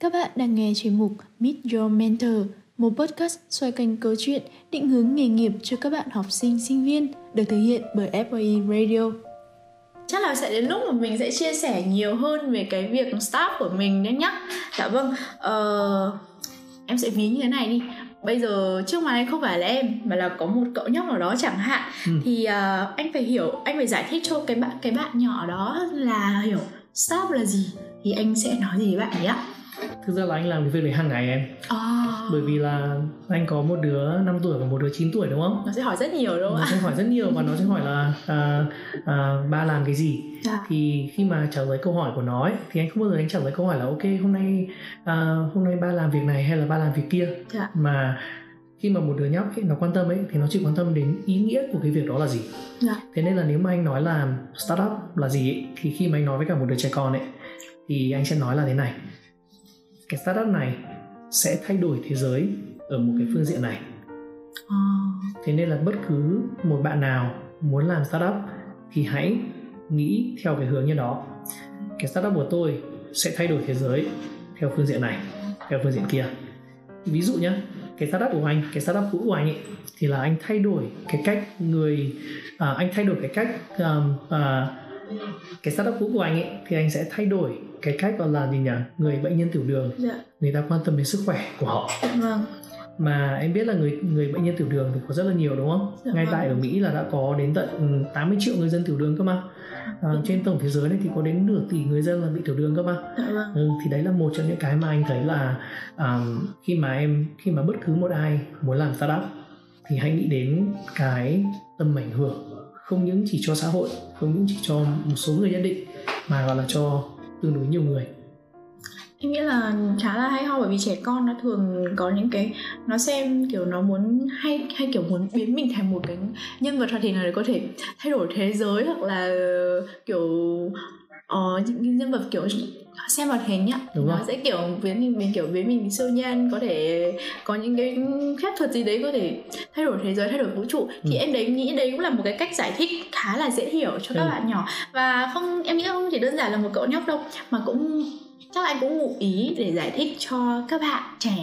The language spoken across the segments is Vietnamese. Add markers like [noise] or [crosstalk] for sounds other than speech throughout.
Các bạn đang nghe chuyên mục Meet Your Mentor, một podcast xoay quanh câu chuyện định hướng nghề nghiệp cho các bạn học sinh, sinh viên, được thực hiện bởi FAE Radio. Chắc là sẽ đến lúc mà mình sẽ chia sẻ nhiều hơn về cái việc staff của mình nhé nhá. Dạ vâng, uh, em sẽ ví như thế này đi bây giờ trước mặt anh không phải là em mà là có một cậu nhóc nào đó chẳng hạn ừ. thì uh, anh phải hiểu anh phải giải thích cho cái bạn cái bạn nhỏ đó là hiểu staff là gì thì anh sẽ nói gì với bạn nhé thực ra là anh làm cái việc đấy hàng ngày em à. bởi vì là anh có một đứa 5 tuổi và một đứa 9 tuổi đúng không nó sẽ hỏi rất nhiều đúng không nó sẽ hỏi rất nhiều và nó sẽ hỏi là à, à, ba làm cái gì à. thì khi mà trả lời câu hỏi của nó ấy, thì anh không bao giờ anh trả lời câu hỏi là ok hôm nay à, hôm nay ba làm việc này hay là ba làm việc kia à. mà khi mà một đứa nhóc ấy, nó quan tâm ấy thì nó chỉ quan tâm đến ý nghĩa của cái việc đó là gì dạ. thế nên là nếu mà anh nói là startup là gì ấy, thì khi mà anh nói với cả một đứa trẻ con ấy thì anh sẽ nói là thế này cái startup này sẽ thay đổi thế giới ở một cái phương diện này. À. thế nên là bất cứ một bạn nào muốn làm startup thì hãy nghĩ theo cái hướng như đó. Cái startup của tôi sẽ thay đổi thế giới theo phương diện này theo phương diện kia. Ví dụ nhé cái startup của anh cái startup cũ của anh ấy thì là anh thay đổi cái cách người à, anh thay đổi cái cách um, à, cái startup cũ của anh ấy thì anh sẽ thay đổi cái cách gọi là gì nhỉ người bệnh nhân tiểu đường dạ. người ta quan tâm đến sức khỏe của họ vâng mà em biết là người người bệnh nhân tiểu đường thì có rất là nhiều đúng không? Dạ Ngay vâng. tại ở Mỹ là đã có đến tận 80 triệu người dân tiểu đường cơ mà. À, trên tổng thế giới này thì có đến nửa tỷ người dân là bị tiểu đường cơ mà. Dạ vâng. Ừ, thì đấy là một trong những cái mà anh thấy là um, khi mà em khi mà bất cứ một ai muốn làm startup thì hãy nghĩ đến cái tầm ảnh hưởng không những chỉ cho xã hội, không những chỉ cho một số người nhất định mà gọi là cho tương đối nhiều người. Em nghĩ là khá là hay ho bởi vì trẻ con nó thường có những cái nó xem kiểu nó muốn hay hay kiểu muốn biến mình thành một cái nhân vật hoạt hình nào để có thể thay đổi thế giới hoặc là ờ, kiểu uh, những nhân vật kiểu xem hoạt hình nhá Đúng nó rồi. sẽ kiểu biến mình, mình kiểu biến mình siêu nhân có thể có những cái phép thuật gì đấy có thể thay đổi thế giới thay đổi vũ trụ thì Ừ. em đấy nghĩ đấy cũng là một cái cách giải thích khá là dễ hiểu cho các Ừ. bạn nhỏ và không em nghĩ không chỉ đơn giản là một cậu nhóc đâu mà cũng chắc là anh cũng ngụ ý để giải thích cho các bạn trẻ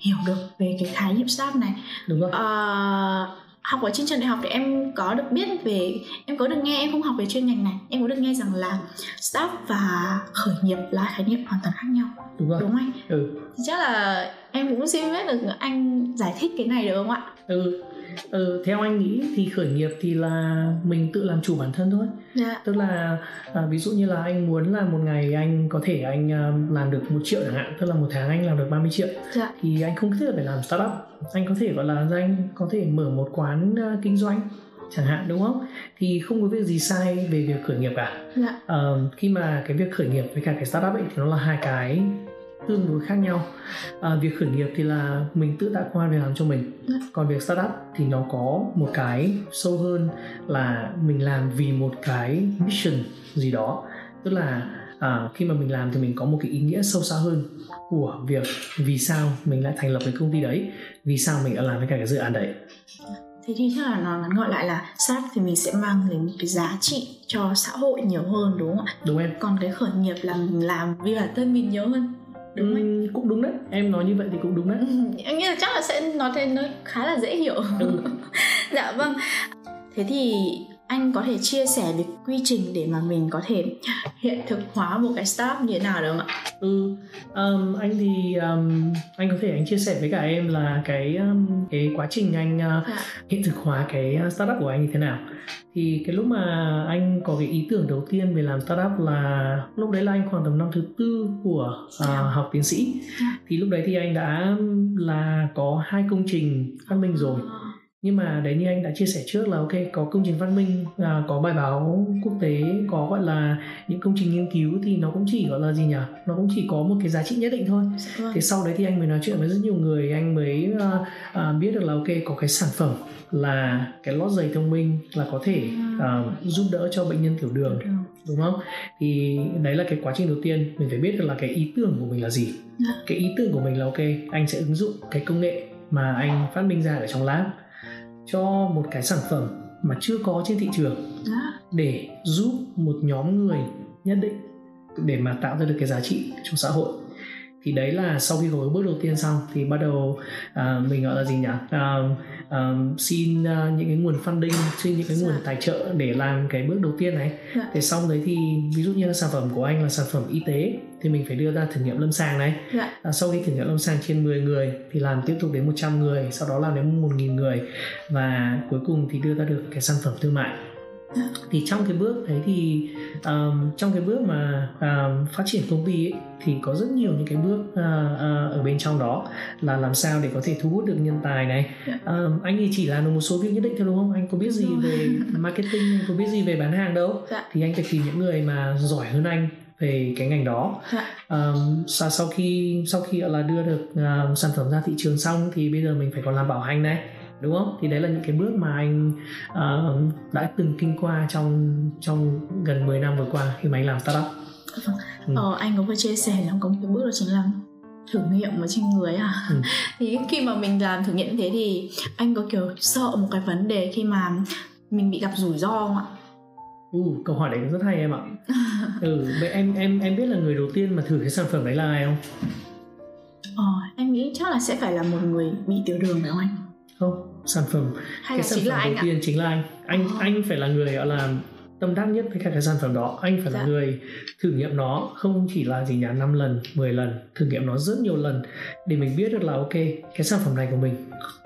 hiểu được về cái khái niệm startup này đúng không? Ờ, học ở trên trường đại học thì em có được biết về em có được nghe em không học về chuyên ngành này. Em có được nghe rằng là startup và khởi nghiệp là khái niệm hoàn toàn khác nhau. Đúng rồi. đúng không anh? Ừ. chắc là em cũng xin phép được anh giải thích cái này được không ạ? Ừ ừ, theo anh nghĩ thì khởi nghiệp thì là mình tự làm chủ bản thân thôi. Dạ. Tức là à, ví dụ như là anh muốn là một ngày anh có thể anh à, làm được một triệu chẳng hạn tức là một tháng anh làm được 30 triệu. Dạ. Thì anh không thiết phải làm startup. Anh có thể gọi là anh có thể mở một quán à, kinh doanh chẳng hạn đúng không? Thì không có việc gì sai về việc khởi nghiệp cả. Dạ. Ờ, khi mà cái việc khởi nghiệp với cả cái startup ấy thì nó là hai cái tương đối khác nhau. À, việc khởi nghiệp thì là mình tự tạo công an việc làm cho mình. Dạ. còn việc startup thì nó có một cái sâu hơn là mình làm vì một cái mission gì đó. Tức là à, khi mà mình làm thì mình có một cái ý nghĩa sâu xa hơn của việc vì sao mình lại thành lập cái công ty đấy vì sao mình đã làm với cả cái dự án đấy. Thế thì chắc là nó ngắn gọn lại là startup thì mình sẽ mang đến một cái giá trị cho xã hội nhiều hơn đúng không ạ? Đúng em. Còn cái khởi nghiệp là mình làm vì bản thân mình nhiều hơn đúng? Ừm, cũng đúng đấy em nói như vậy thì cũng đúng đấy Ừ, [laughs] em nghĩ là chắc là sẽ nói thế nó khá là dễ hiểu Ừ. [laughs] dạ vâng thế thì anh có thể chia sẻ về quy trình để mà mình có thể hiện thực hóa một cái startup như thế nào được không ạ Ừ, um, anh thì um, anh có thể anh chia sẻ với cả em là cái um, cái quá trình anh uh, dạ hiện thực hóa cái uh, startup của anh như thế nào. Thì cái lúc mà anh có cái ý tưởng đầu tiên về làm startup là lúc đấy là anh khoảng tầm năm thứ tư của uh, Dạ. học tiến sĩ. Dạ. Thì lúc đấy thì anh đã là có hai công trình phát minh rồi nhưng mà đấy như anh đã chia sẻ trước là ok có công trình văn minh à, có bài báo quốc tế có gọi là những công trình nghiên cứu thì nó cũng chỉ gọi là gì nhỉ? Nó cũng chỉ có một cái giá trị nhất định thôi. Vâng. thế sau đấy thì anh mới nói chuyện với rất nhiều người. Anh mới à, à, biết được là ok có cái sản phẩm là cái lót giày thông minh là có thể à, giúp đỡ cho bệnh nhân tiểu đường. đúng không? Thì đấy là cái quá trình đầu tiên. Mình phải biết được là cái ý tưởng của mình là gì. Dạ. cái ý tưởng của mình là ok anh sẽ ứng dụng cái công nghệ mà anh phát minh ra ở trong lab cho một cái sản phẩm mà chưa có trên thị trường. Để giúp một nhóm người nhất định để mà tạo ra được cái giá trị trong xã hội. Thì đấy là sau khi có cái bước đầu tiên xong thì bắt đầu uh, mình gọi là gì nhỉ? Uh, uh, xin uh, những cái nguồn funding xin những cái nguồn dạ. tài trợ để làm cái bước đầu tiên này. Dạ. thì xong đấy thì ví dụ như là sản phẩm của anh là sản phẩm y tế thì mình phải đưa ra thử nghiệm lâm sàng này. Dạ. à, sau khi thử nghiệm lâm sàng trên 10 người thì làm tiếp tục đến 100 người sau đó làm đến 1.000 người và cuối cùng thì đưa ra được cái sản phẩm thương mại. Thì trong cái bước đấy thì um, trong cái bước mà um, phát triển công ty ấy, thì có rất nhiều những cái bước uh, uh, ở bên trong đó là làm sao để có thể thu hút được nhân tài này. Um, anh thì chỉ làm được một số việc nhất định thôi đúng không? Anh có biết gì về [laughs] marketing anh có biết gì về bán hàng đâu. Dạ. thì anh phải tìm những người mà giỏi hơn anh về cái ngành đó um, sau, sau khi sau khi là đưa được uh, sản phẩm ra thị trường xong thì bây giờ mình phải còn làm bảo hành này đúng không thì đấy là những cái bước mà anh uh, đã từng kinh qua trong trong gần 10 năm vừa qua khi mà anh làm startup vâng. ừ. ờ, anh có vừa chia sẻ là có một cái bước đó chính là thử nghiệm ở trên người à ừ. [laughs] thì khi mà mình làm thử nghiệm thế thì anh có kiểu sợ một cái vấn đề khi mà mình bị gặp rủi ro không ạ Ừ, câu hỏi đấy rất hay em ạ. [laughs] ừ, vậy em em em biết là người đầu tiên mà thử cái sản phẩm đấy là ai không? Ờ, em nghĩ chắc là sẽ phải là một người bị tiểu đường phải không anh? không sản phẩm Hay cái sản phẩm đầu tiên chính là anh anh oh. anh phải là người gọi là tâm đắc nhất với cả cái sản phẩm đó anh phải dạ. là người thử nghiệm nó không chỉ là gì nhỉ 5 lần 10 lần thử nghiệm nó rất nhiều lần để mình biết được là ok cái sản phẩm này của mình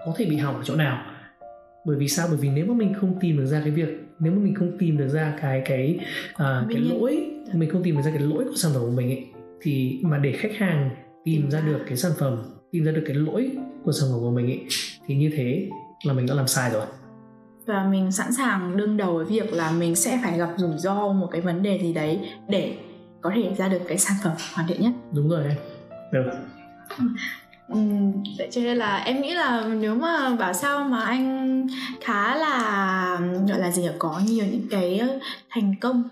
có thể bị hỏng ở chỗ nào bởi vì sao bởi vì nếu mà mình không tìm được ra cái việc nếu mà mình không tìm được ra cái cái à, cái lỗi dạ. mình không tìm được ra cái lỗi của sản phẩm của mình ấy thì mà để khách hàng tìm ra được cái sản phẩm tìm ra được cái lỗi của sản phẩm của mình ấy thì như thế là mình đã làm sai rồi. Và mình sẵn sàng đương đầu với việc là mình sẽ phải gặp rủi ro một cái vấn đề gì đấy để có thể ra được cái sản phẩm hoàn thiện nhất. Đúng rồi em. Được Ừ, vậy cho nên là em nghĩ là nếu mà bảo sao mà anh khá là gọi là gì có nhiều những cái thành công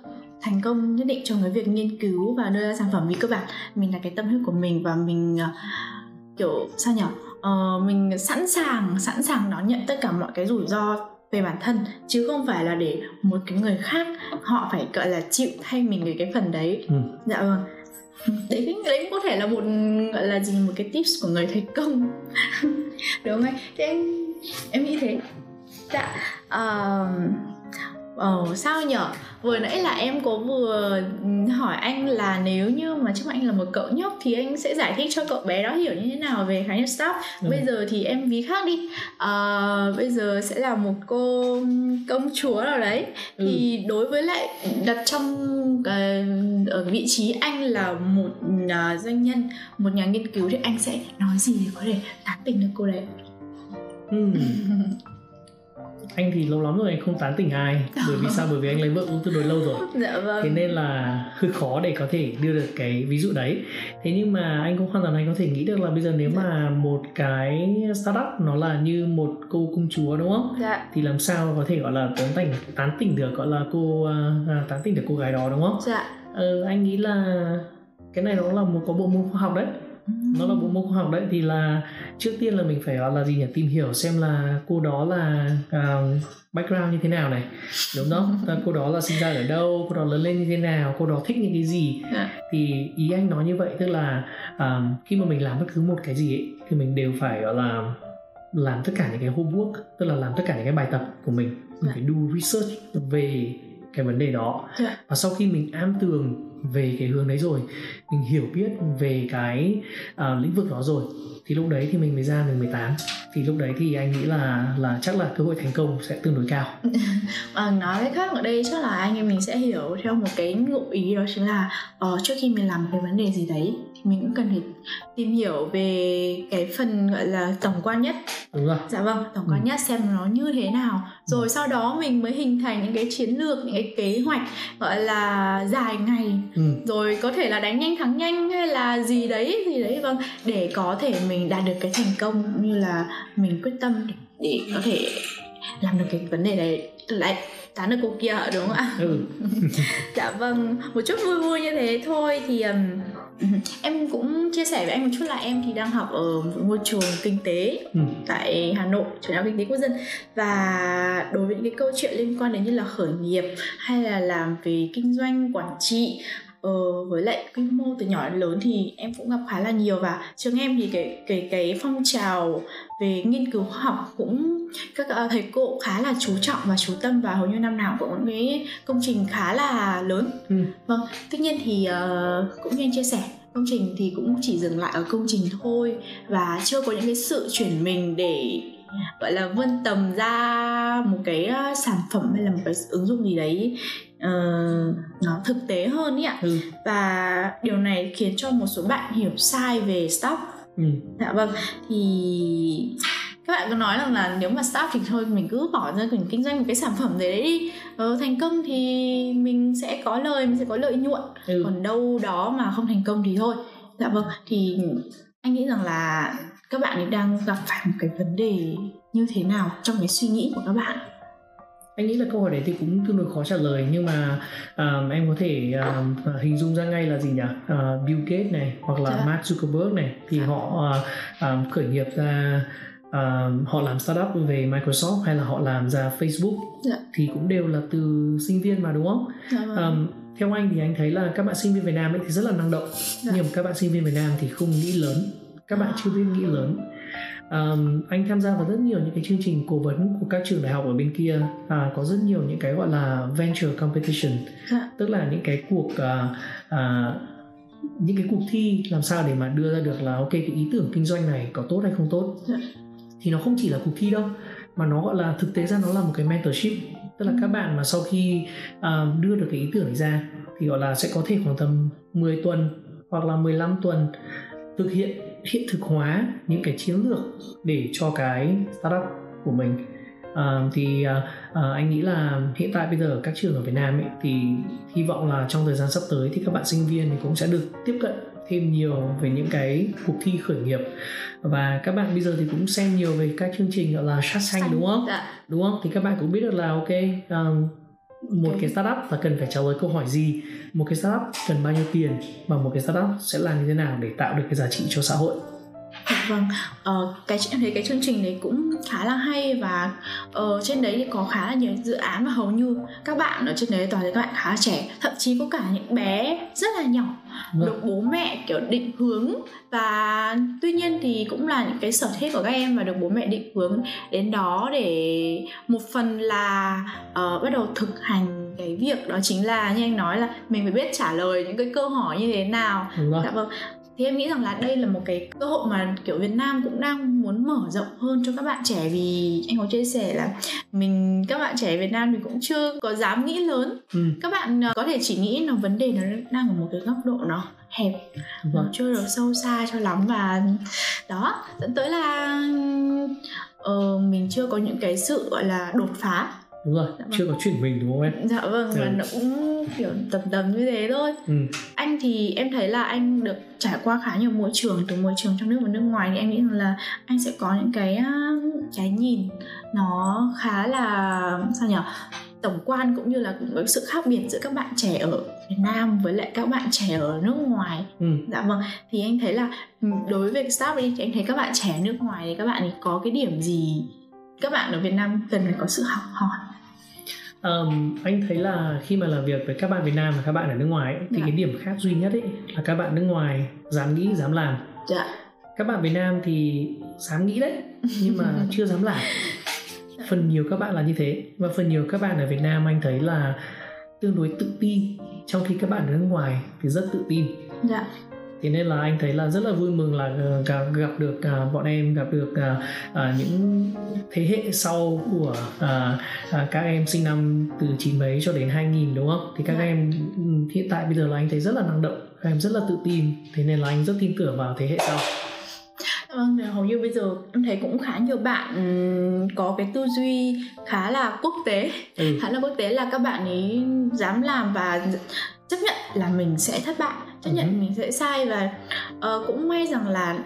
thành công nhất định trong cái việc nghiên cứu và đưa ra sản phẩm vì cơ bản. Mình là cái tâm huyết của mình và mình uh, kiểu sao nhỉ? Uh, mình sẵn sàng sẵn sàng đón nhận tất cả mọi cái rủi ro về bản thân chứ không phải là để một cái người khác họ phải gọi là chịu thay mình về cái phần đấy. Ừ. dạ vâng đấy đấy cũng có thể là một gọi là gì một cái tips của người thành công. [laughs] Đúng không anh thế em em nghĩ thế. Dạ uh, Ồ oh, sao nhở Vừa nãy là em có vừa hỏi anh là nếu như mà mặt anh là một cậu nhóc Thì anh sẽ giải thích cho cậu bé đó hiểu như thế nào về khái niệm staff ừ. Bây giờ thì em ví khác đi à, Bây giờ sẽ là một cô công chúa nào đấy ừ. Thì đối với lại đặt trong uh, ở vị trí anh là một uh, doanh nhân Một nhà nghiên cứu thì anh sẽ nói gì để có thể tán tỉnh được cô đấy ừ. [laughs] anh thì lâu lắm rồi anh không tán tỉnh ai. [laughs] Bởi vì sao? Bởi vì anh lấy vợ cũng tương đối lâu rồi. [laughs] Dạ vâng. thế nên là hơi khó để có thể đưa được cái ví dụ đấy. Thế nhưng mà anh cũng hoàn toàn anh có thể nghĩ được là bây giờ nếu mà một cái startup nó là như một cô công chúa đúng không? Dạ. thì làm sao có thể gọi là tán tỉnh tán tỉnh được gọi là cô uh, tán tỉnh được cô gái đó đúng không? Dạ. ờ, anh nghĩ là cái này nó là một có bộ môn khoa học đấy nó là bộ môn khoa học đấy thì là trước tiên là mình phải là gì nhỉ? Tìm hiểu xem là cô đó là uh, background như thế nào này. Đúng không [laughs] cô đó là sinh ra ở đâu cô đó lớn lên như thế nào cô đó thích những cái gì? À. thì ý anh nói như vậy tức là um, khi mà mình làm bất cứ một cái gì ấy thì mình đều phải gọi là làm tất cả những cái homework tức là làm tất cả những cái bài tập của mình. Mình à. phải do research về cái vấn đề đó. Dạ. và sau khi mình am tường về cái hướng đấy rồi mình hiểu biết về cái uh, lĩnh vực đó rồi thì lúc đấy thì mình mới ra mình 18 thì lúc đấy thì anh nghĩ là là chắc là cơ hội thành công sẽ tương đối cao. À, [laughs] nói cách khác ở đây chắc là anh em mình sẽ hiểu theo một cái ngụ ý đó chính là uh, trước khi mình làm một cái vấn đề gì đấy thì mình cũng cần phải tìm hiểu về cái phần gọi là tổng quan nhất. Đúng rồi. Dạ vâng tổng quan ừ. nhất xem nó như thế nào. Rồi ừ. sau đó mình mới hình thành những cái chiến lược những cái kế hoạch gọi là dài ngày. Ừ. rồi có thể là đánh nhanh thắng nhanh hay là gì đấy gì đấy vâng. Để có thể mình đạt được cái thành công như là mình quyết tâm để có thể làm được cái vấn đề này lại tán được cô kia đúng không ạ ừ. [laughs] dạ vâng một chút vui vui như thế thôi thì um, [laughs] em cũng chia sẻ với anh một chút là em thì đang học ở một ngôi trường kinh tế ừ. tại Hà Nội trường đại học kinh tế quốc dân và đối với những cái câu chuyện liên quan đến như là khởi nghiệp hay là làm về kinh doanh quản trị uh, với lại quy mô từ nhỏ đến lớn thì em cũng gặp khá là nhiều và trường em thì cái cái cái phong trào về nghiên cứu khoa học cũng các uh, thầy cô khá là chú trọng và chú tâm và hầu như năm nào cũng có cái công trình khá là lớn. Ừ. vâng tuy nhiên thì uh, cũng như anh chia sẻ công trình thì cũng chỉ dừng lại ở công trình thôi và chưa có những cái sự chuyển mình để gọi là vươn tầm ra một cái sản phẩm hay là một cái ứng dụng gì đấy uh, nó thực tế hơn ý ạ. Ừ. và điều này khiến cho một số bạn hiểu sai về stock. Ừ. dạ vâng. Thì các bạn có nói rằng là nếu mà start thì thôi mình cứ bỏ ra mình kinh doanh một cái sản phẩm đấy đi. Ờ, thành công thì mình sẽ có lời mình sẽ có lợi nhuận. Ừ. còn đâu đó mà không thành công thì thôi. Dạ vâng. Thì anh nghĩ rằng là các bạn ấy đang gặp phải một cái vấn đề như thế nào trong cái suy nghĩ của các bạn anh nghĩ là câu hỏi đấy thì cũng tương đối khó trả lời nhưng mà um, em có thể um, hình dung ra ngay là gì nhỉ uh, Bill Gates này hoặc là dạ. Mark Zuckerberg này thì dạ. họ uh, um, khởi nghiệp ra uh, họ làm startup về Microsoft hay là họ làm ra Facebook dạ. thì cũng đều là từ sinh viên mà đúng không? Dạ um, theo anh thì anh thấy là các bạn sinh viên Việt Nam ấy thì rất là năng động dạ. nhưng mà các bạn sinh viên Việt Nam thì không nghĩ lớn các bạn chưa biết nghĩ lớn um, anh tham gia vào rất nhiều những cái chương trình cố vấn của các trường đại học ở bên kia à, có rất nhiều những cái gọi là venture competition dạ. tức là những cái cuộc uh, uh, những cái cuộc thi làm sao để mà đưa ra được là ok cái ý tưởng kinh doanh này có tốt hay không tốt dạ. thì nó không chỉ là cuộc thi đâu mà nó gọi là thực tế ra nó là một cái mentorship tức là ừ. các bạn mà sau khi uh, đưa được cái ý tưởng này ra thì gọi là sẽ có thể khoảng tầm 10 tuần hoặc là 15 tuần thực hiện hiện thực hóa những cái chiến lược để cho cái startup của mình. À, thì à, à, anh nghĩ là hiện tại bây giờ các trường ở Việt Nam ấy, thì hy vọng là trong thời gian sắp tới thì các bạn sinh viên thì cũng sẽ được tiếp cận thêm nhiều về những cái cuộc thi khởi nghiệp. Và các bạn bây giờ thì cũng xem nhiều về các chương trình gọi là sát xanh đúng không? dạ. đúng không? Thì các bạn cũng biết được là ok um, một cái startup và cần phải trả lời câu hỏi gì? Một cái startup cần bao nhiêu tiền? Và một cái startup sẽ làm như thế nào để tạo được cái giá trị cho xã hội? Vâng. Ờ, cái em thấy cái chương trình đấy cũng khá là hay và uh, trên đấy thì có khá là nhiều dự án và hầu như các bạn ở trên đấy toàn là các bạn khá là trẻ. Thậm chí có cả những bé rất là nhỏ vâng. được bố mẹ kiểu định hướng. Và tuy nhiên thì cũng là những cái sở thích của các em và được bố mẹ định hướng đến đó để một phần là uh, bắt đầu thực hành cái việc. Đó chính là như anh nói là mình phải biết trả lời những cái câu hỏi như thế nào. Dạ vâng thì em nghĩ rằng là đây là một cái cơ hội mà kiểu Việt Nam cũng đang muốn mở rộng hơn cho các bạn trẻ vì anh có chia sẻ là mình các bạn trẻ Việt Nam thì cũng chưa có dám nghĩ lớn ừ. các bạn ờ, có thể chỉ nghĩ là vấn đề nó đang ở một cái góc độ nó hẹp vâng. nó chưa được sâu xa cho lắm và đó dẫn tới là uh, mình chưa có những cái sự gọi là đột phá đúng rồi dạ chưa vâng. có chuyển mình đúng không em dạ vâng và ừ. nó cũng kiểu tầm tầm như thế thôi ừ. anh thì em thấy là anh được trải qua khá nhiều môi trường từ môi trường trong nước và nước ngoài thì em nghĩ rằng là anh sẽ có những cái cái nhìn nó khá là sao nhỉ tổng quan cũng như là cũng có sự khác biệt giữa các bạn trẻ ở Việt Nam với lại các bạn trẻ ở nước ngoài. Ừ. Dạ vâng. Thì anh thấy là ừ, đối với start đi thì anh thấy các bạn trẻ nước ngoài thì các bạn ấy có cái điểm gì các bạn ở Việt Nam cần phải có sự học hỏi Um, anh thấy là khi mà làm việc với các bạn Việt Nam và các bạn ở nước ngoài ấy, thì dạ. cái điểm khác duy nhất ấy là các bạn nước ngoài dám nghĩ dám làm. Dạ. các bạn Việt Nam thì dám nghĩ đấy nhưng mà [laughs] chưa dám làm. Phần nhiều các bạn là như thế. Và phần nhiều các bạn ở Việt Nam anh thấy là tương đối tự tin. Trong khi các bạn ở nước ngoài thì rất tự tin. Dạ thế nên là anh thấy là rất là vui mừng là ờ, gặp, gặp được uh, bọn em gặp được uh, uh, những thế hệ sau của uh, uh, các em sinh năm từ chín mấy cho đến 2000 đúng không thì các yeah. Dạ. em ừ, hiện tại bây giờ là anh thấy rất là năng động các em rất là tự tin thế nên là anh rất tin tưởng vào thế hệ sau Vâng, hầu như bây giờ em thấy cũng khá nhiều bạn có cái tư duy khá là quốc tế ừ. khá là quốc tế là các bạn ấy dám làm và chấp nhận là mình sẽ thất bại chấp nhận ừ. mình sẽ sai và uh, cũng may rằng là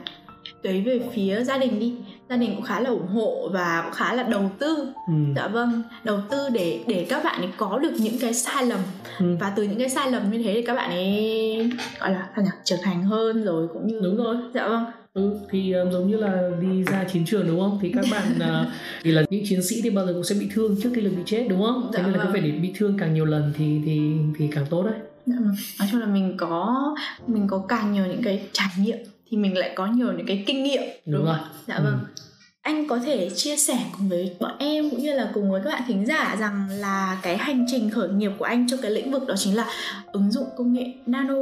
tới về phía gia đình đi gia đình cũng khá là ủng hộ và cũng khá là đầu tư ừ. dạ vâng đầu tư để để các bạn ấy có được những cái sai lầm ừ. và từ những cái sai lầm như thế thì các bạn ấy gọi là sao nhỉ trưởng thành hơn rồi cũng như đúng rồi dạ vâng Ừ, thì um, giống như là đi ra chiến trường đúng không? Thì các bạn uh, [laughs] thì là những chiến sĩ thì bao giờ cũng sẽ bị thương trước khi là bị chết đúng không? Dạ thế nên là vâng. cứ phải để bị thương càng nhiều lần thì thì thì càng tốt đấy. Dạ vâng. nói chung là mình có mình có càng nhiều những cái trải nghiệm thì mình lại có nhiều những cái kinh nghiệm đúng, đúng rồi. Dạ vâng. ừ anh có thể chia sẻ cùng với bọn em cũng như là cùng với các bạn thính giả rằng là cái hành trình khởi nghiệp của anh trong cái lĩnh vực đó chính là ứng dụng công nghệ nano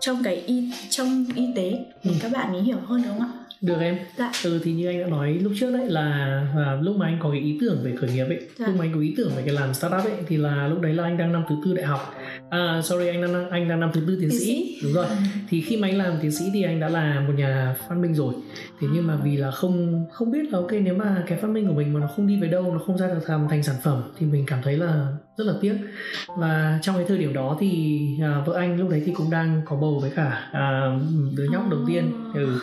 trong cái y trong y tế để ừ. các bạn ấy hiểu hơn đúng không ạ? Được em. Dạ. ừ thì như anh đã nói lúc trước đấy là à, lúc mà anh có cái ý tưởng về khởi nghiệp ấy dạ. lúc mà anh có ý tưởng về cái làm startup ấy thì là lúc đấy là anh đang năm thứ tư đại học. À sorry anh đang anh đang năm thứ tư tiến sĩ. đúng rồi. Thì khi mà anh làm tiến sĩ thì anh đã là một nhà phát minh rồi. Thế nhưng mà vì là không không biết là ok nếu mà cái phát minh của mình mà nó không đi về đâu nó không ra được làm thành sản phẩm thì mình cảm thấy là rất là tiếc. Và trong cái thời điểm đó thì à, vợ anh lúc đấy thì cũng đang có bầu với cả à, đứa nhóc đầu tiên. Ừ.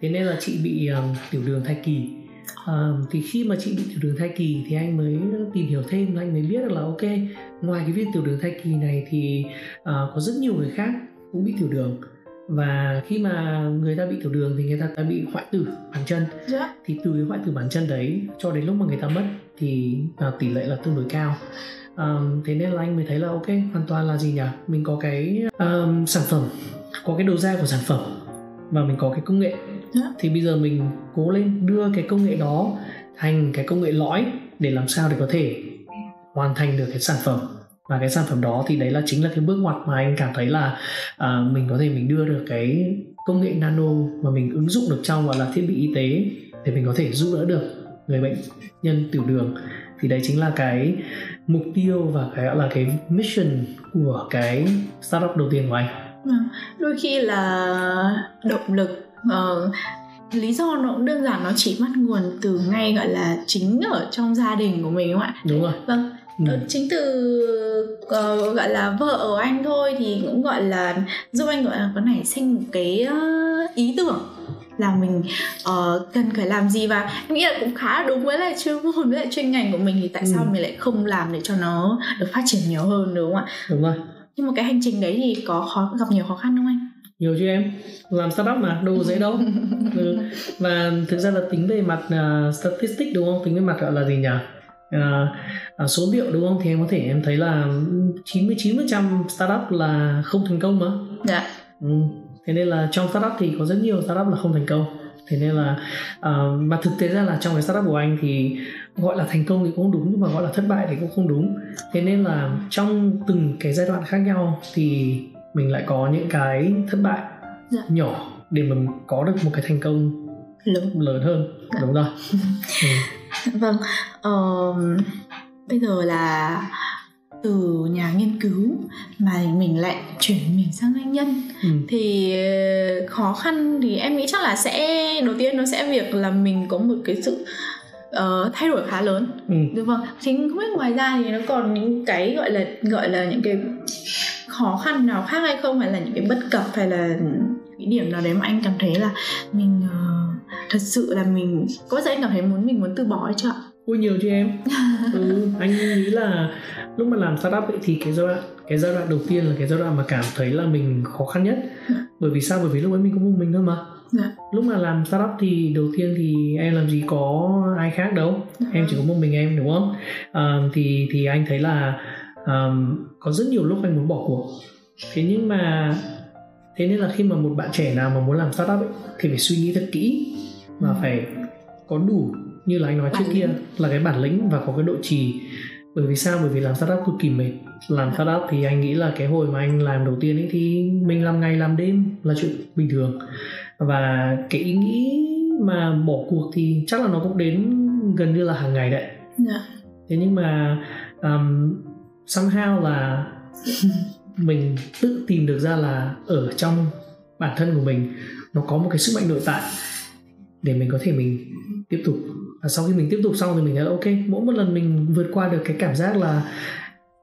thế nên là chị bị um, tiểu đường thai kỳ um, thì khi mà chị bị tiểu đường thai kỳ thì anh mới tìm hiểu thêm anh mới biết được là ok ngoài cái việc tiểu đường thai kỳ này thì uh, có rất nhiều người khác cũng bị tiểu đường và khi mà người ta bị tiểu đường thì người ta đã bị hoại tử bàn chân yeah. Dạ. thì từ cái hoại tử bàn chân đấy cho đến lúc mà người ta mất thì uh, tỷ lệ là tương đối cao um, thế nên là anh mới thấy là ok hoàn toàn là gì nhỉ mình có cái um, sản phẩm có cái đầu ra của sản phẩm và mình có cái công nghệ thì bây giờ mình cố lên đưa cái công nghệ đó thành cái công nghệ lõi để làm sao để có thể hoàn thành được cái sản phẩm. Và cái sản phẩm đó thì đấy là chính là cái bước ngoặt mà anh cảm thấy là uh, mình có thể mình đưa được cái công nghệ nano mà mình ứng dụng được trong gọi là thiết bị y tế để mình có thể giúp đỡ được người bệnh nhân tiểu đường. Thì đấy chính là cái mục tiêu và cái gọi là cái mission của cái startup đầu tiên của anh. Vâng, đôi khi là động lực uh, lý do nó cũng đơn giản nó chỉ bắt nguồn từ ngay gọi là chính ở trong gia đình của mình đúng không ạ? Đúng rồi. Vâng. Ừ. chính từ uh, gọi là vợ ở anh thôi thì cũng gọi là giúp anh gọi là có nảy sinh một cái uh, ý tưởng là mình uh, cần phải làm gì và em nghĩ là cũng khá đúng với lại chuyên môn [laughs] với lại chuyên ngành của mình thì tại ừ. sao mình lại không làm để cho nó được phát triển nhiều hơn đúng không ạ? Đúng rồi. Nhưng mà cái hành trình đấy thì có khó gặp nhiều khó khăn không anh nhiều chứ em? Làm startup mà đâu dễ đâu. [laughs] Ừ. và thực ra là tính về mặt uh, statistics đúng không? Tính về mặt gọi là gì nhỉ? Uh, số liệu đúng không? Thì em có thể em thấy là 99% startup là không thành công mà. Dạ. Ừ. Thế nên là trong startup thì có rất nhiều startup là không thành công. Thế nên là uh, mà thực tế ra là trong cái startup của anh thì gọi là thành công thì cũng đúng nhưng mà gọi là thất bại thì cũng không đúng. Thế nên là trong từng cái giai đoạn khác nhau thì mình lại có những cái thất bại dạ. nhỏ để mình có được một cái thành công lớn lớn hơn dạ. đúng rồi [laughs] ừ. vâng uh, bây giờ là từ nhà nghiên cứu mà mình lại chuyển mình sang doanh nhân ừ. thì ờ, khó khăn thì em nghĩ chắc là sẽ đầu tiên nó sẽ việc là mình có một cái sự uh, thay đổi khá lớn ừ. đúng không chính không biết ngoài ra thì nó còn những cái gọi là gọi là những cái khó khăn nào khác hay không? Hay là những cái bất cập hay là cái điểm nào đấy mà anh cảm thấy là mình uh, thật sự là mình có bao giờ anh cảm thấy muốn mình muốn từ bỏ hay chưa? Ui nhiều chứ em. [laughs] Ừ, anh nghĩ là lúc mà làm startup ấy thì cái giai đoạn cái giai đoạn đầu tiên là cái giai đoạn mà cảm thấy là mình khó khăn nhất. Bởi vì sao? Bởi vì lúc ấy mình có một mình thôi mà. Dạ. lúc mà làm startup thì đầu tiên thì em làm gì có ai khác đâu. Dạ. em chỉ có một mình em đúng không? Um, thì thì anh thấy là um, có rất nhiều lúc anh muốn bỏ cuộc. Thế nhưng mà thế nên là khi mà một bạn trẻ nào mà muốn làm startup ấy, thì phải suy nghĩ thật kỹ và ừ. phải có đủ như là anh nói trước kia là cái bản lĩnh và có cái độ trì. Bởi vì sao? Bởi vì làm startup cực kỳ mệt. Làm startup thì anh nghĩ là cái hồi mà anh làm đầu tiên ấy thì mình làm ngày làm đêm là chuyện bình thường. Và cái ý nghĩ mà bỏ cuộc thì chắc là nó cũng đến gần như là hàng ngày đấy. Yeah. Dạ. thế nhưng mà um, somehow là mình tự tìm được ra là ở trong bản thân của mình nó có một cái sức mạnh nội tại để mình có thể mình tiếp tục. Và sau khi mình tiếp tục xong thì mình thấy là ok mỗi một lần mình vượt qua được cái cảm giác là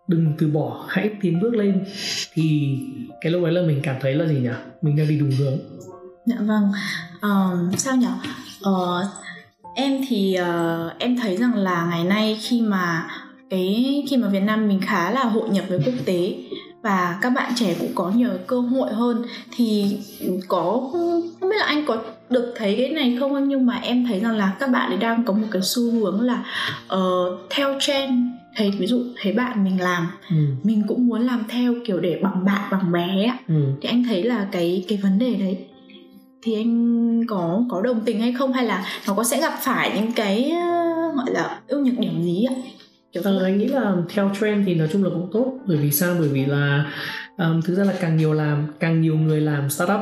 đừng từ bỏ hãy tiến bước lên thì cái lúc ấy là mình cảm thấy là gì nhỉ? Mình đang đi đúng hướng. Dạ vâng. Um, sao nhỉ? Uh, em thì uh, em thấy rằng là ngày nay khi mà cái khi mà Việt Nam mình khá là hội nhập với quốc tế và các bạn trẻ cũng có nhiều cơ hội hơn thì có không biết là anh có được thấy cái này không nhưng mà em thấy rằng là các bạn ấy đang có một cái xu hướng là uh, theo trend. Thấy ví dụ thấy bạn mình làm ừ. mình cũng muốn làm theo kiểu để bằng bạn bằng bé á ừ. thì anh thấy là cái cái vấn đề đấy thì anh có có đồng tình hay không? Hay là nó có sẽ gặp phải những cái gọi là ưu nhược điểm gì ạ kiểu ờ, anh nghĩ là theo trend thì nói chung là cũng tốt. Bởi vì sao? Bởi vì là um, thực ra là càng nhiều làm càng nhiều người làm startup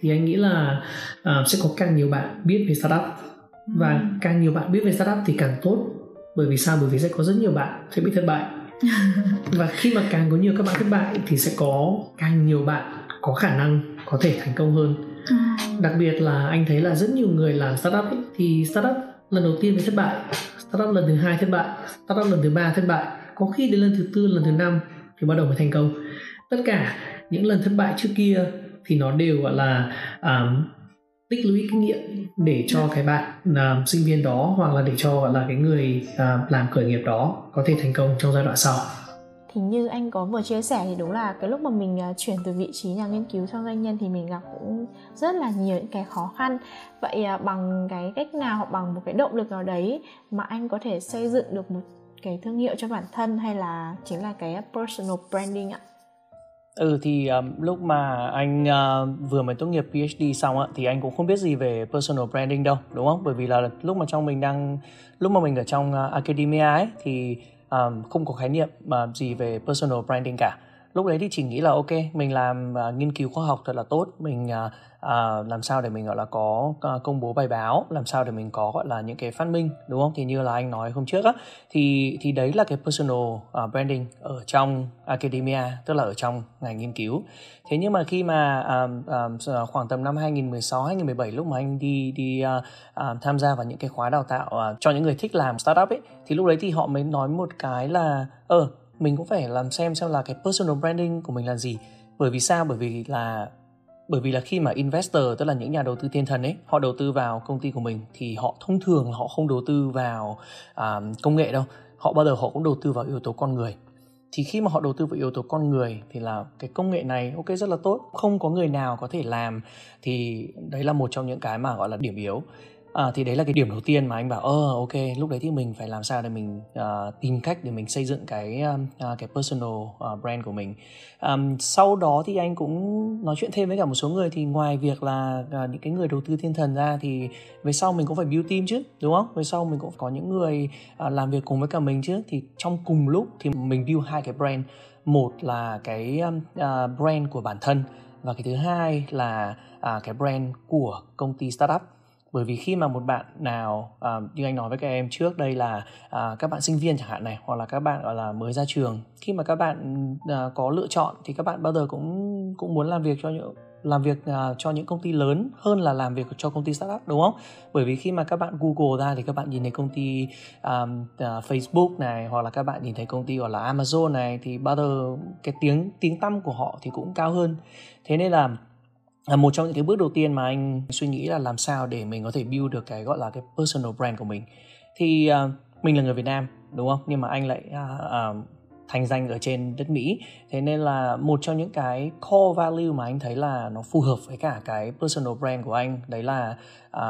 thì anh nghĩ là uh, sẽ có càng nhiều bạn biết về startup. Và ừ. càng nhiều bạn biết về startup thì càng tốt. Bởi vì sao? Bởi vì sẽ có rất nhiều bạn sẽ bị thất bại. [laughs] Và khi mà càng có nhiều các bạn thất bại thì sẽ có càng nhiều bạn có khả năng có thể thành công hơn. Ừ. đặc biệt là anh thấy là rất nhiều người làm startup ấy, thì startup lần đầu tiên mới thất bại startup lần thứ hai thất bại startup lần thứ ba thất bại có khi đến lần thứ tư lần thứ năm thì bắt đầu mới thành công. Tất cả những lần thất bại trước kia thì nó đều gọi là um, tích lũy kinh nghiệm để cho cái bạn uh, sinh viên đó hoặc là để cho gọi là cái người uh, làm khởi nghiệp đó có thể thành công trong giai đoạn sau thì như anh có vừa chia sẻ thì đúng là cái lúc mà mình à, chuyển từ vị trí nhà nghiên cứu sang doanh nhân thì mình gặp cũng rất là nhiều những cái khó khăn vậy à, bằng cái cách nào hoặc bằng một cái động lực nào đấy mà anh có thể xây dựng được một cái thương hiệu cho bản thân hay là chính là cái personal branding ạ Ừ thì um, lúc mà anh uh, vừa mới tốt nghiệp PhD xong á thì anh cũng không biết gì về personal branding đâu đúng không? Bởi vì là lúc mà trong mình đang lúc mà mình ở trong uh, academia ấy thì um, không có khái niệm uh, gì về personal branding cả. Lúc đấy thì chỉ nghĩ là ok mình làm uh, nghiên cứu khoa học thật là tốt, mình uh, làm sao để mình gọi là có uh, công bố bài báo làm sao để mình có gọi là những cái phát minh đúng không? Thì như là anh nói hôm trước á thì thì đấy là cái personal uh, branding ở trong academia tức là ở trong ngành nghiên cứu. Thế nhưng mà khi mà um, um, khoảng tầm năm 2016 2017 lúc mà anh đi đi uh, uh, tham gia vào những cái khóa đào tạo uh, cho những người thích làm startup ấy thì lúc đấy thì họ mới nói một cái là ờ uh, mình cũng phải làm xem xem là cái personal branding của mình là gì. Bởi vì sao? Bởi vì là bởi vì là khi mà investor tức là những nhà đầu tư thiên thần ấy họ đầu tư vào công ty của mình thì họ thông thường họ không đầu tư vào à, công nghệ đâu. Họ bao giờ họ cũng đầu tư vào yếu tố con người. Thì khi mà họ đầu tư vào yếu tố con người thì là cái công nghệ này ok rất là tốt. Không có người nào có thể làm thì đấy là một trong những cái mà gọi là điểm yếu à, thì đấy là cái điểm đầu tiên mà anh bảo ơ ok lúc đấy thì mình phải làm sao để mình uh, tìm cách để mình xây dựng cái uh, cái personal uh, brand của mình. Um, sau đó thì anh cũng nói chuyện thêm với cả một số người. Thì ngoài việc là uh, những cái người đầu tư thiên thần ra thì về sau mình cũng phải build team chứ đúng không? Về sau mình cũng có những người uh, làm việc cùng với cả mình chứ. Thì trong cùng lúc thì mình build hai cái brand. Một là cái uh, brand của bản thân và cái thứ hai là uh, cái brand của công ty startup bởi vì khi mà một bạn nào à, như anh nói với các em trước đây là à, các bạn sinh viên chẳng hạn này hoặc là các bạn gọi là mới ra trường khi mà các bạn à, có lựa chọn thì các bạn bao giờ cũng cũng muốn làm việc cho những làm việc uh, cho những công ty lớn hơn là làm việc cho công ty startup đúng không? Bởi vì khi mà các bạn Google ra thì các bạn nhìn thấy công ty um, uh, Facebook này hoặc là các bạn nhìn thấy công ty gọi là Amazon này thì bao giờ cái tiếng tiếng tăm của họ thì cũng cao hơn. Thế nên là là một trong những cái bước đầu tiên mà anh suy nghĩ là làm sao để mình có thể build được cái gọi là cái personal brand của mình. Thì uh, mình là người Việt Nam đúng không? Nhưng mà anh lại uh, uh, thành danh ở trên đất Mỹ. Thế nên là một trong những cái core value mà anh thấy là nó phù hợp với cả cái personal brand của anh đấy là uh,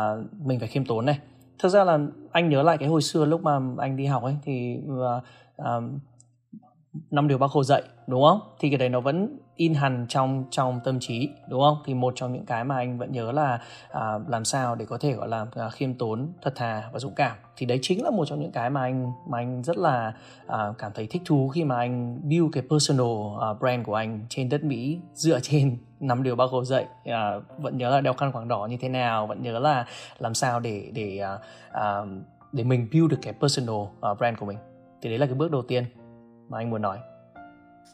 mình phải khiêm tốn này. Thực ra là anh nhớ lại cái hồi xưa lúc mà anh đi học ấy thì uh, uh, năm điều bác hồ dạy đúng không? Thì cái đấy nó vẫn in hẳn trong trong tâm trí đúng không? Thì một trong những cái mà anh vẫn nhớ là à, làm sao để có thể gọi là à, khiêm tốn thật thà và dũng cảm. Thì đấy chính là một trong những cái mà anh mà anh rất là à, cảm thấy thích thú khi mà anh build cái personal à, brand của anh trên đất mỹ dựa trên [laughs] năm điều bác hồ dạy. À, vẫn nhớ là đeo khăn quàng đỏ như thế nào vẫn nhớ là làm sao để để à, à, để mình build được cái personal uh, brand của mình. Thì đấy là cái bước đầu tiên mà anh muốn nói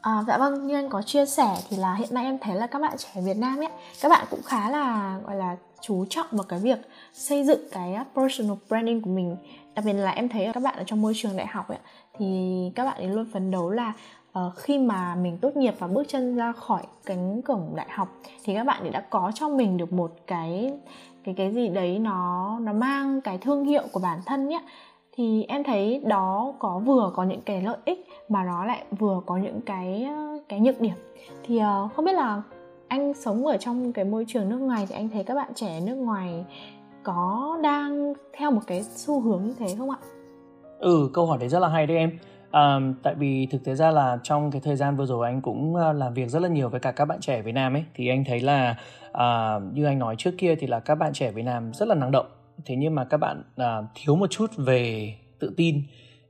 À, dạ vâng, như anh có chia sẻ thì là hiện nay em thấy là các bạn trẻ Việt Nam ấy, các bạn cũng khá là gọi là chú trọng vào cái việc xây dựng cái personal branding của mình. Đặc biệt là em thấy các bạn ở trong môi trường đại học ấy thì các bạn ấy luôn phấn đấu là uh, khi mà mình tốt nghiệp và bước chân ra khỏi cánh cổng đại học thì các bạn ấy đã có cho mình được một cái cái cái gì đấy nó nó mang cái thương hiệu của bản thân nhé thì em thấy đó có vừa có những cái lợi ích mà nó lại vừa có những cái ờ, cái nhược điểm thì uh, không biết là anh sống ở trong cái môi trường nước ngoài thì anh thấy các bạn trẻ nước ngoài có đang theo một cái xu hướng như thế không ạ? Ừ, câu hỏi đấy rất là hay đấy em. À, tại vì thực tế ra là trong cái thời gian vừa rồi anh cũng ờ, làm việc rất là nhiều với cả các bạn trẻ Việt Nam ấy thì anh thấy là à, như anh nói trước kia thì là các bạn trẻ Việt Nam rất là năng động thế nhưng mà các bạn à, thiếu một chút về tự tin.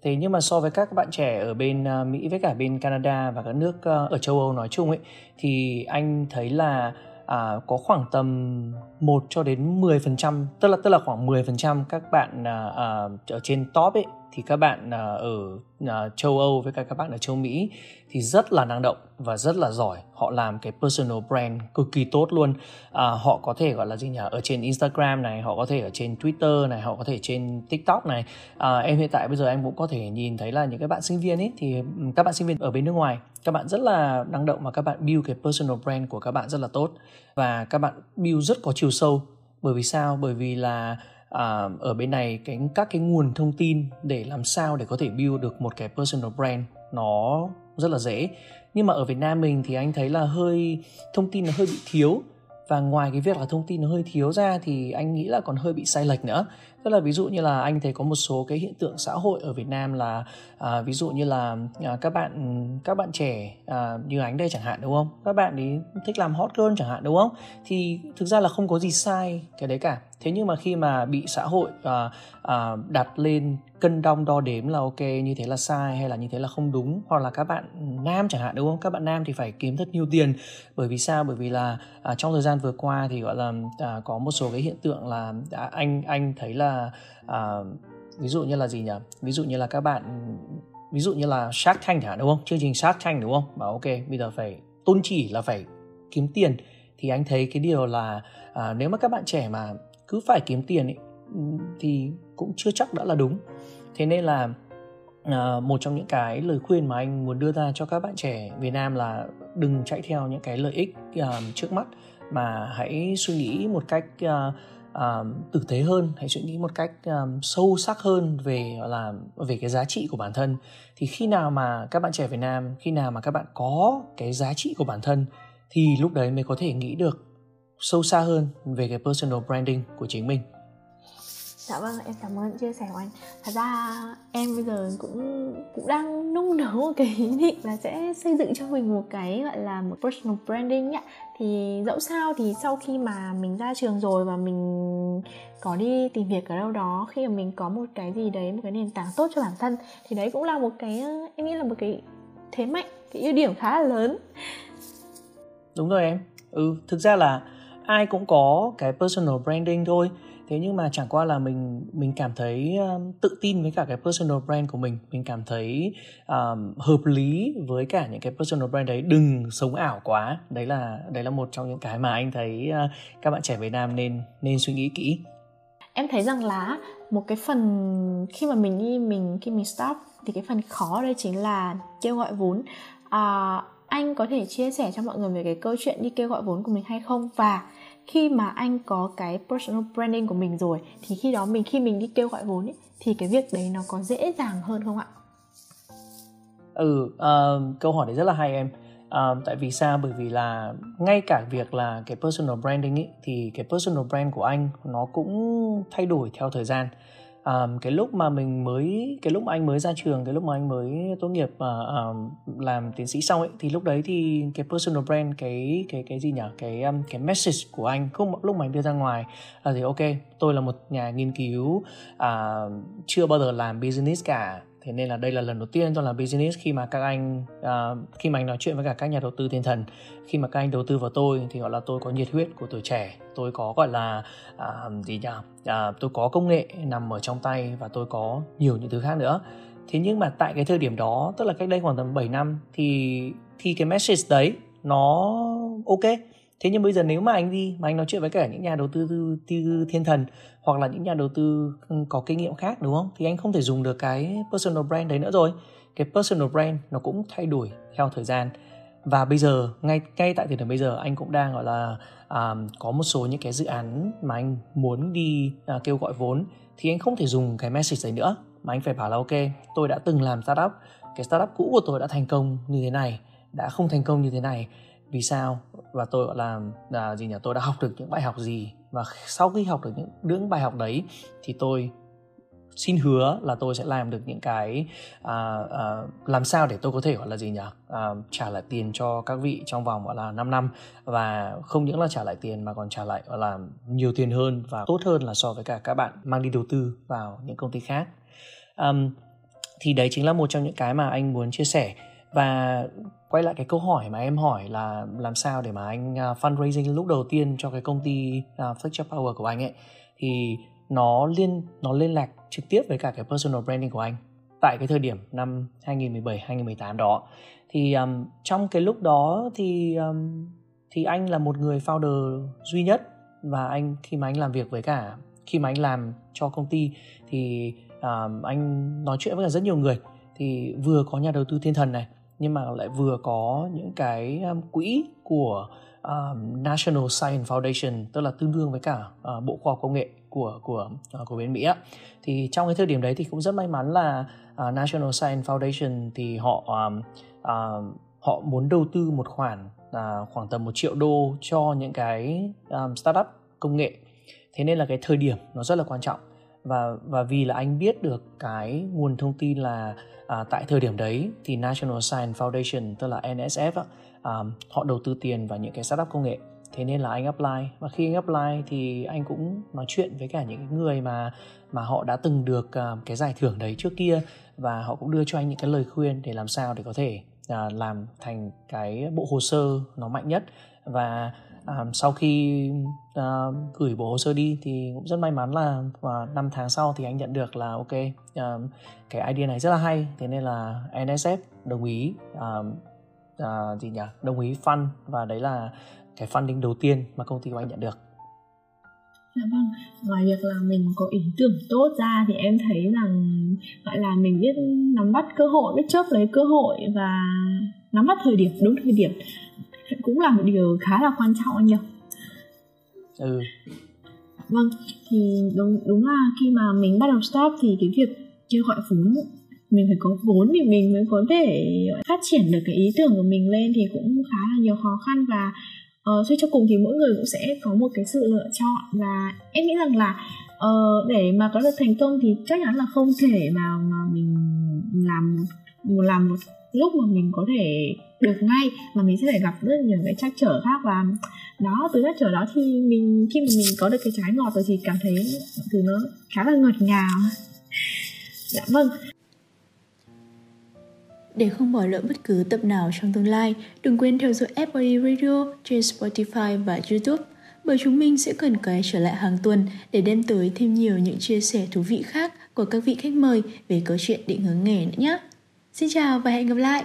Thế nhưng mà so với các bạn trẻ ở bên à, Mỹ với cả bên Canada và các nước à, ở châu Âu nói chung ấy thì anh thấy là à, có khoảng tầm 1 cho đến 10% tức là tức là khoảng 10% các bạn à, à, ở trên top ấy thì các bạn à, ở à, châu Âu với cả các bạn ở châu Mỹ thì rất là năng động và rất là giỏi. Họ làm cái personal brand cực kỳ tốt luôn. À, họ có thể gọi là gì nhỉ? Ở trên Instagram này họ có thể ở trên Twitter này họ có thể trên TikTok này. À, em hiện tại bây giờ em cũng có thể nhìn thấy là những cái bạn sinh viên ấy thì các bạn sinh viên ở bên nước ngoài các bạn rất là năng động và các bạn build cái personal brand của các bạn rất là tốt. Và các bạn build rất có chiều sâu. Bởi vì sao? Bởi vì là à, ở bên này cái các cái nguồn thông tin để làm sao để có thể build được một cái personal brand nó rất là dễ. Nhưng mà ở Việt Nam mình thì anh thấy là hơi thông tin nó hơi bị thiếu. Và ngoài cái việc là thông tin nó hơi thiếu ra thì anh nghĩ là còn hơi bị sai lệch nữa tức là ví dụ như là anh thấy có một số cái hiện tượng xã hội ở Việt Nam là à, ví dụ như là à, các bạn các bạn trẻ à, như anh đây chẳng hạn đúng không? Các bạn ấy thích làm hot girl chẳng hạn đúng không? Thì thực ra là không có gì sai cái đấy cả. Thế nhưng mà khi mà bị xã hội à, à, đặt lên cân đong đo đếm là ok như thế là sai hay là như thế là không đúng hoặc là các bạn nam chẳng hạn đúng không? Các bạn nam thì phải kiếm rất nhiều tiền. Bởi vì sao? Bởi vì là à, trong thời gian vừa qua thì gọi là à, có một số cái hiện tượng là à, anh anh thấy là à, ví dụ như là gì nhỉ? Ví dụ như là các bạn ví dụ như là Shark Tank chẳng đúng không? Chương trình Shark Tank đúng không? Bảo ok bây giờ phải tôn chỉ là phải kiếm tiền. Thì anh thấy cái điều là à, nếu mà các bạn trẻ mà cứ phải kiếm tiền ấy, thì cũng chưa chắc đã là đúng. Thế nên là à, một trong những cái lời khuyên mà anh muốn đưa ra cho các bạn trẻ Việt Nam là đừng chạy theo những cái lợi ích uh, trước mắt. Mà hãy suy nghĩ một cách uh, uh, tử tế hơn hãy suy nghĩ một cách um, sâu sắc hơn về là về cái giá trị của bản thân. Thì khi nào mà các bạn trẻ Việt Nam khi nào mà các bạn có cái giá trị của bản thân thì lúc đấy mới có thể nghĩ được sâu xa hơn về cái personal branding của chính mình. Dạ vâng, em cảm ơn chia sẻ của anh. Thật ra em bây giờ cũng cũng đang nung nấu một [laughs] cái ý định là sẽ xây dựng cho mình một cái gọi là một personal branding ạ. Thì dẫu sao thì sau khi mà mình ra trường rồi và mình có đi tìm việc ở đâu đó khi mà mình có một cái gì đấy một cái nền tảng tốt cho bản thân thì đấy cũng là một cái em nghĩ là một cái thế mạnh, cái ưu điểm khá là lớn. Đúng rồi em. Ừ, thực ra là ai cũng có cái personal branding thôi. Thế nhưng mà chẳng qua là mình mình cảm thấy um, tự tin với cả cái personal brand của mình. Mình cảm thấy um, hợp lý với cả những cái personal brand đấy. Đừng sống ảo quá. Đấy là đấy là một trong những cái mà anh thấy uh, các bạn trẻ Việt Nam nên nên suy nghĩ kỹ. Em thấy rằng là một cái phần khi mà mình đi mình khi mình stop thì cái phần khó đây chính là kêu gọi vốn. À, anh có thể chia sẻ cho mọi người về cái câu chuyện đi kêu gọi vốn của mình hay không và khi mà anh có cái personal branding của mình rồi thì khi đó mình khi mình đi kêu gọi vốn ấy, thì cái việc đấy nó có dễ dàng hơn không ạ? Ừ, uh, câu hỏi đấy rất là hay em. Uh, tại vì sao? Bởi vì là ngay cả việc là cái personal branding ấy thì cái personal brand của anh nó cũng thay đổi theo thời gian um, cái lúc mà mình mới cái lúc mà anh mới ra trường cái lúc mà anh mới tốt nghiệp uh, um, làm tiến sĩ xong ấy thì lúc đấy thì cái personal brand cái cái cái gì nhỉ? Cái um, cái message của anh lúc lúc mà anh đưa ra ngoài ờ, là gì ok tôi là một nhà nghiên cứu uh, chưa bao giờ làm business cả thế nên là đây là lần đầu tiên tôi làm business khi mà các anh uh, khi mà anh nói chuyện với cả các nhà đầu tư thiên thần. Khi mà các anh đầu tư vào tôi thì gọi là tôi có nhiệt huyết của tuổi trẻ. Tôi có gọi là uh, gì nhỉ? Uh, tôi có công nghệ nằm ở trong tay và tôi có nhiều những thứ khác nữa. Thế nhưng mà tại cái thời điểm đó tức là cách đây khoảng tầm 7 năm thì thì cái message đấy nó ok thế nhưng bây giờ nếu mà anh đi mà anh nói chuyện với cả những nhà đầu tư tư, tư thiên thần hoặc là những nhà đầu tư ừ, có kinh nghiệm khác đúng không? Thì anh không thể dùng được cái personal brand đấy nữa rồi. Cái personal brand nó cũng thay đổi theo thời gian. Và bây giờ ngay ngay tại thời điểm bây giờ anh cũng đang gọi là um, có một số những cái dự án mà anh muốn đi uh, kêu gọi vốn thì anh không thể dùng cái message đấy nữa. Mà anh phải bảo là ok tôi đã từng làm startup cái startup cũ của tôi đã thành công như thế này đã không thành công như thế này vì sao? Và tôi gọi là là gì nhỉ? Tôi đã học được những bài học gì? Và sau khi học được những những bài học đấy thì tôi xin hứa là tôi sẽ làm được những cái à, à, làm sao để tôi có thể gọi là gì nhỉ? À, trả lại tiền cho các vị trong vòng gọi là 5 năm. Và không những là trả lại tiền mà còn trả lại gọi là nhiều tiền hơn và tốt hơn là so với cả các bạn mang đi đầu tư vào những công ty khác. Um, thì đấy chính là một trong những cái mà anh muốn chia sẻ và quay lại cái câu hỏi mà em hỏi là làm sao để mà anh uh, fundraising lúc đầu tiên cho cái công ty à, uh, Fletcher Power của anh ấy thì nó liên nó liên lạc trực tiếp với cả cái personal branding của anh tại cái thời điểm năm 2017 2018 đó. Thì um, trong cái lúc đó thì um, thì anh là một người founder duy nhất và anh khi mà anh làm việc với cả khi mà anh làm cho công ty thì um, anh nói chuyện với cả rất nhiều người. Thì vừa có nhà đầu tư thiên thần này nhưng mà lại vừa có những cái um, quỹ của uh, National Science Foundation tức là tương đương với cả uh, Bộ Khoa học Công nghệ của của uh, của bên Mỹ á. Thì trong cái thời điểm đấy thì cũng rất may mắn là uh, National Science Foundation thì họ um, uh, họ muốn đầu tư một khoản uh, khoảng tầm một triệu đô cho những cái um, startup công nghệ. Thế nên là cái thời điểm nó rất là quan trọng và và vì là anh biết được cái nguồn thông tin là à, tại thời điểm đấy thì National Science Foundation tức là NSF á, à, họ đầu tư tiền vào những cái startup công nghệ. Thế nên là anh apply. Và khi anh apply thì anh cũng nói chuyện với cả những người mà mà họ đã từng được uh, cái giải thưởng đấy trước kia và họ cũng đưa cho anh những cái lời khuyên để làm sao để có thể uh, làm thành cái bộ hồ sơ nó mạnh nhất. Và à, sau khi à, gửi bộ hồ sơ đi thì cũng rất may mắn là và 5 tháng sau thì anh nhận được là ok à, cái idea này rất là hay. Thế nên là NSF đồng ý à, à, gì nhỉ? Đồng ý fund và đấy là cái funding đầu tiên mà công ty của anh nhận được. Dạ vâng, ngoài việc là mình có ý tưởng tốt ra thì em thấy rằng gọi là mình biết nắm bắt cơ hội, biết chớp lấy cơ hội và nắm bắt thời điểm đúng thời điểm cũng là một điều khá là quan trọng anh nhỉ? Ừ. Vâng, thì đúng đúng là khi mà mình bắt đầu start thì cái việc kêu gọi vốn mình phải có vốn thì mình mới có thể phát triển được cái ý tưởng của mình lên thì cũng khá là nhiều khó khăn và uh, suy cho cùng thì mỗi người cũng sẽ có một cái sự lựa chọn và em nghĩ rằng là uh, để mà có được thành công thì chắc chắn là không thể mà mà mình làm làm một lúc mà mình có thể được ngay mà mình sẽ phải gặp rất nhiều cái trắc trở khác và đó từ trắc trở đó thì mình khi mà mình có được cái trái ngọt rồi thì cảm thấy từ nó khá là ngọt ngào dạ vâng để không bỏ lỡ bất cứ tập nào trong tương lai, đừng quên theo dõi FOE Radio trên Spotify và YouTube bởi chúng mình sẽ cần quay trở lại hàng tuần để đem tới thêm nhiều những chia sẻ thú vị khác của các vị khách mời về câu chuyện định hướng nghề nữa nhé. Xin chào và hẹn gặp lại!